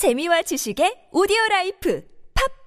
재미와 지식의 오디오 라이프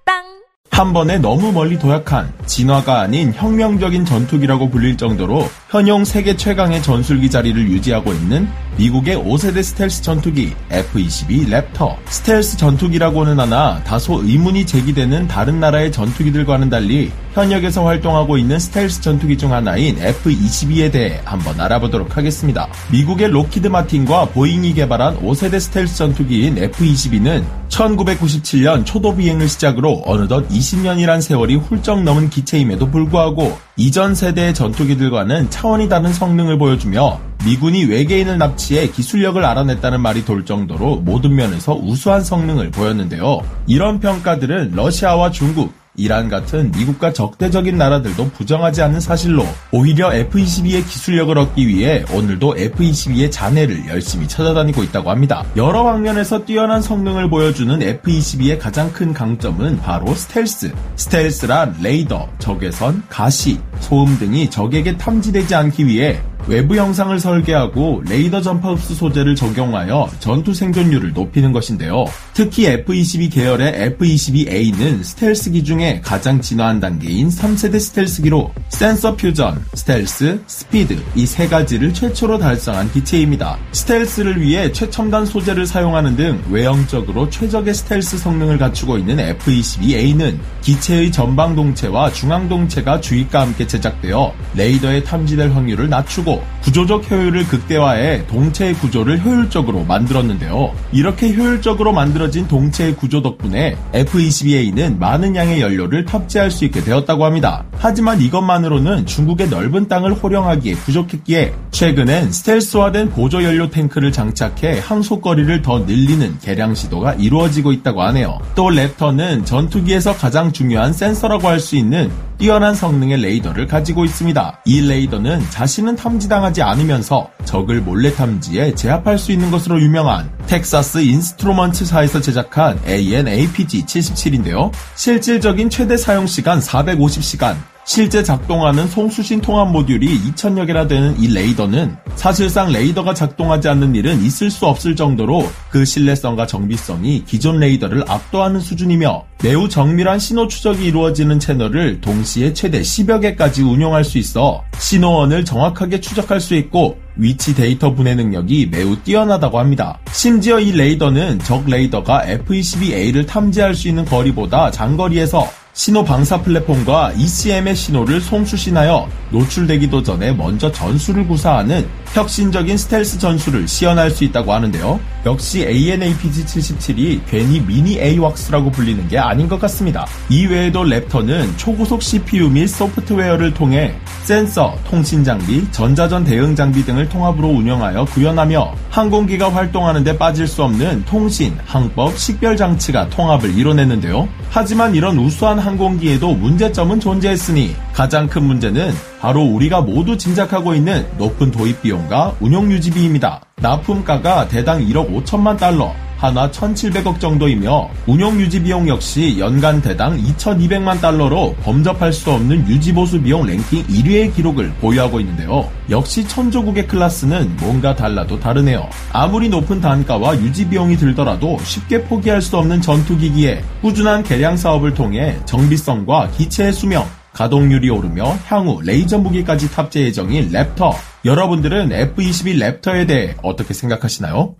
팟빵! 한 번에 너무 멀리 도약한 진화가 아닌 혁명적인 전투기라고 불릴 정도로 현용 세계 최강의 전술기 자리를 유지하고 있는 미국의 5세대 스텔스 전투기 F-22 랩터. 스텔스 전투기라고는 하나 다소 의문이 제기되는 다른 나라의 전투기들과는 달리 현역에서 활동하고 있는 스텔스 전투기 중 하나인 F-22에 대해 한번 알아보도록 하겠습니다. 미국의 록히드 마틴과 보잉이 개발한 5세대 스텔스 전투기인 F-22는 1997년 초도 비행을 시작으로 어느덧 20년이란 세월이 훌쩍 넘은 기체임에도 불구하고 이전 세대의 전투기들과는 차원이 다른 성능을 보여주며 미군이 외계인을 납치해 기술력을 알아냈다는 말이 돌 정도로 모든 면에서 우수한 성능을 보였는데요. 이런 평가들은 러시아와 중국, 이란 같은 미국과 적대적인 나라들도 부정하지 않는 사실로 오히려 F-22의 기술력을 얻기 위해 오늘도 F-22의 잔해를 열심히 찾아다니고 있다고 합니다. 여러 방면에서 뛰어난 성능을 보여주는 F-22의 가장 큰 강점은 바로 스텔스. 스텔스란 레이더, 적외선, 가시, 소음 등이 적에게 탐지되지 않기 위해 외부 형상을 설계하고 레이더 전파 흡수 소재를 적용하여 전투 생존율을 높이는 것인데요. 특히 F-22 계열의 F-22A는 스텔스기 중에 가장 진화한 단계인 3세대 스텔스기로 sensor fusion, 스텔스, 스피드 이 세 가지를 최초로 달성한 기체입니다. 스텔스를 위해 최첨단 소재를 사용하는 등 외형적으로 최적의 스텔스 성능을 갖추고 있는 F-22A는 기체의 전방 동체와 중앙 동체가 주익과 함께 제작되어 레이더에 탐지될 확률을 낮추고 구조적 효율을 극대화해 동체의 구조를 효율적으로 만들었는데요. 이렇게 효율적으로 만들어진 동체의 구조 덕분에 F-22A는 많은 양의 연료를 탑재할 수 있게 되었다고 합니다. 하지만 이것만으로는 중국의 넓은 땅을 호령하기에 부족했기에 최근엔 스텔스화된 보조 연료 탱크를 장착해 항속거리를 더 늘리는 개량 시도가 이루어지고 있다고 하네요. 또 랩터는 전투기에서 가장 중요한 센서라고 할 수 있는 뛰어난 성능의 레이더를 가지고 있습니다. 이 레이더는 자신은 탐지당하지 않으면서 적을 몰래 탐지해 제압할 수 있는 것으로 유명한 텍사스 인스트루먼트사에서 제작한 AN-APG-77인데요. 실질적인 최대 사용시간 450시간, 실제 작동하는 송수신 통합 모듈이 2000여 개나 되는 이 레이더는 사실상 레이더가 작동하지 않는 일은 있을 수 없을 정도로 그 신뢰성과 정비성이 기존 레이더를 압도하는 수준이며 매우 정밀한 신호 추적이 이루어지는 채널을 동시에 최대 10여 개까지 운용할 수 있어 신호원을 정확하게 추적할 수 있고 위치 데이터 분해 능력이 매우 뛰어나다고 합니다. 심지어 이 레이더는 적 레이더가 F-22A를 탐지할 수 있는 거리보다 장거리에서 신호 방사 플랫폼과 ECM의 신호를 송수신하여 노출되기도 전에 먼저 전술을 구사하는 혁신적인 스텔스 전술을 시연할 수 있다고 하는데요. 역시 AN/APG-77이 괜히 미니 AWACS라고 불리는 게 아닌 것 같습니다. 이외에도 랩터는 초고속 CPU 및 소프트웨어를 통해 센서, 통신 장비, 전자전 대응 장비 등을 통합으로 운영하여 구현하며 항공기가 활동하는 데 빠질 수 없는 통신, 항법, 식별 장치가 통합을 이뤄냈는데요. 하지만 이런 우수한 항공기에도 문제점은 존재했으니 가장 큰 문제는 바로 우리가 모두 짐작하고 있는 높은 도입 비용과 운용 유지비입니다. 납품가가 대당 1억 5천만 달러, 한화 1,700억 정도이며 운용 유지 비용 역시 연간 대당 2,200만 달러로 범접할 수 없는 유지 보수 비용 랭킹 1위의 기록을 보유하고 있는데요. 역시 천조국의 클래스는 뭔가 달라도 다르네요. 아무리 높은 단가와 유지 비용이 들더라도 쉽게 포기할 수 없는 전투기기에 꾸준한 개량 사업을 통해 정비성과 기체의 수명, 가동률이 오르며 향후 레이저 무기까지 탑재 예정인 랩터. 여러분들은 F-22 랩터에 대해 어떻게 생각하시나요?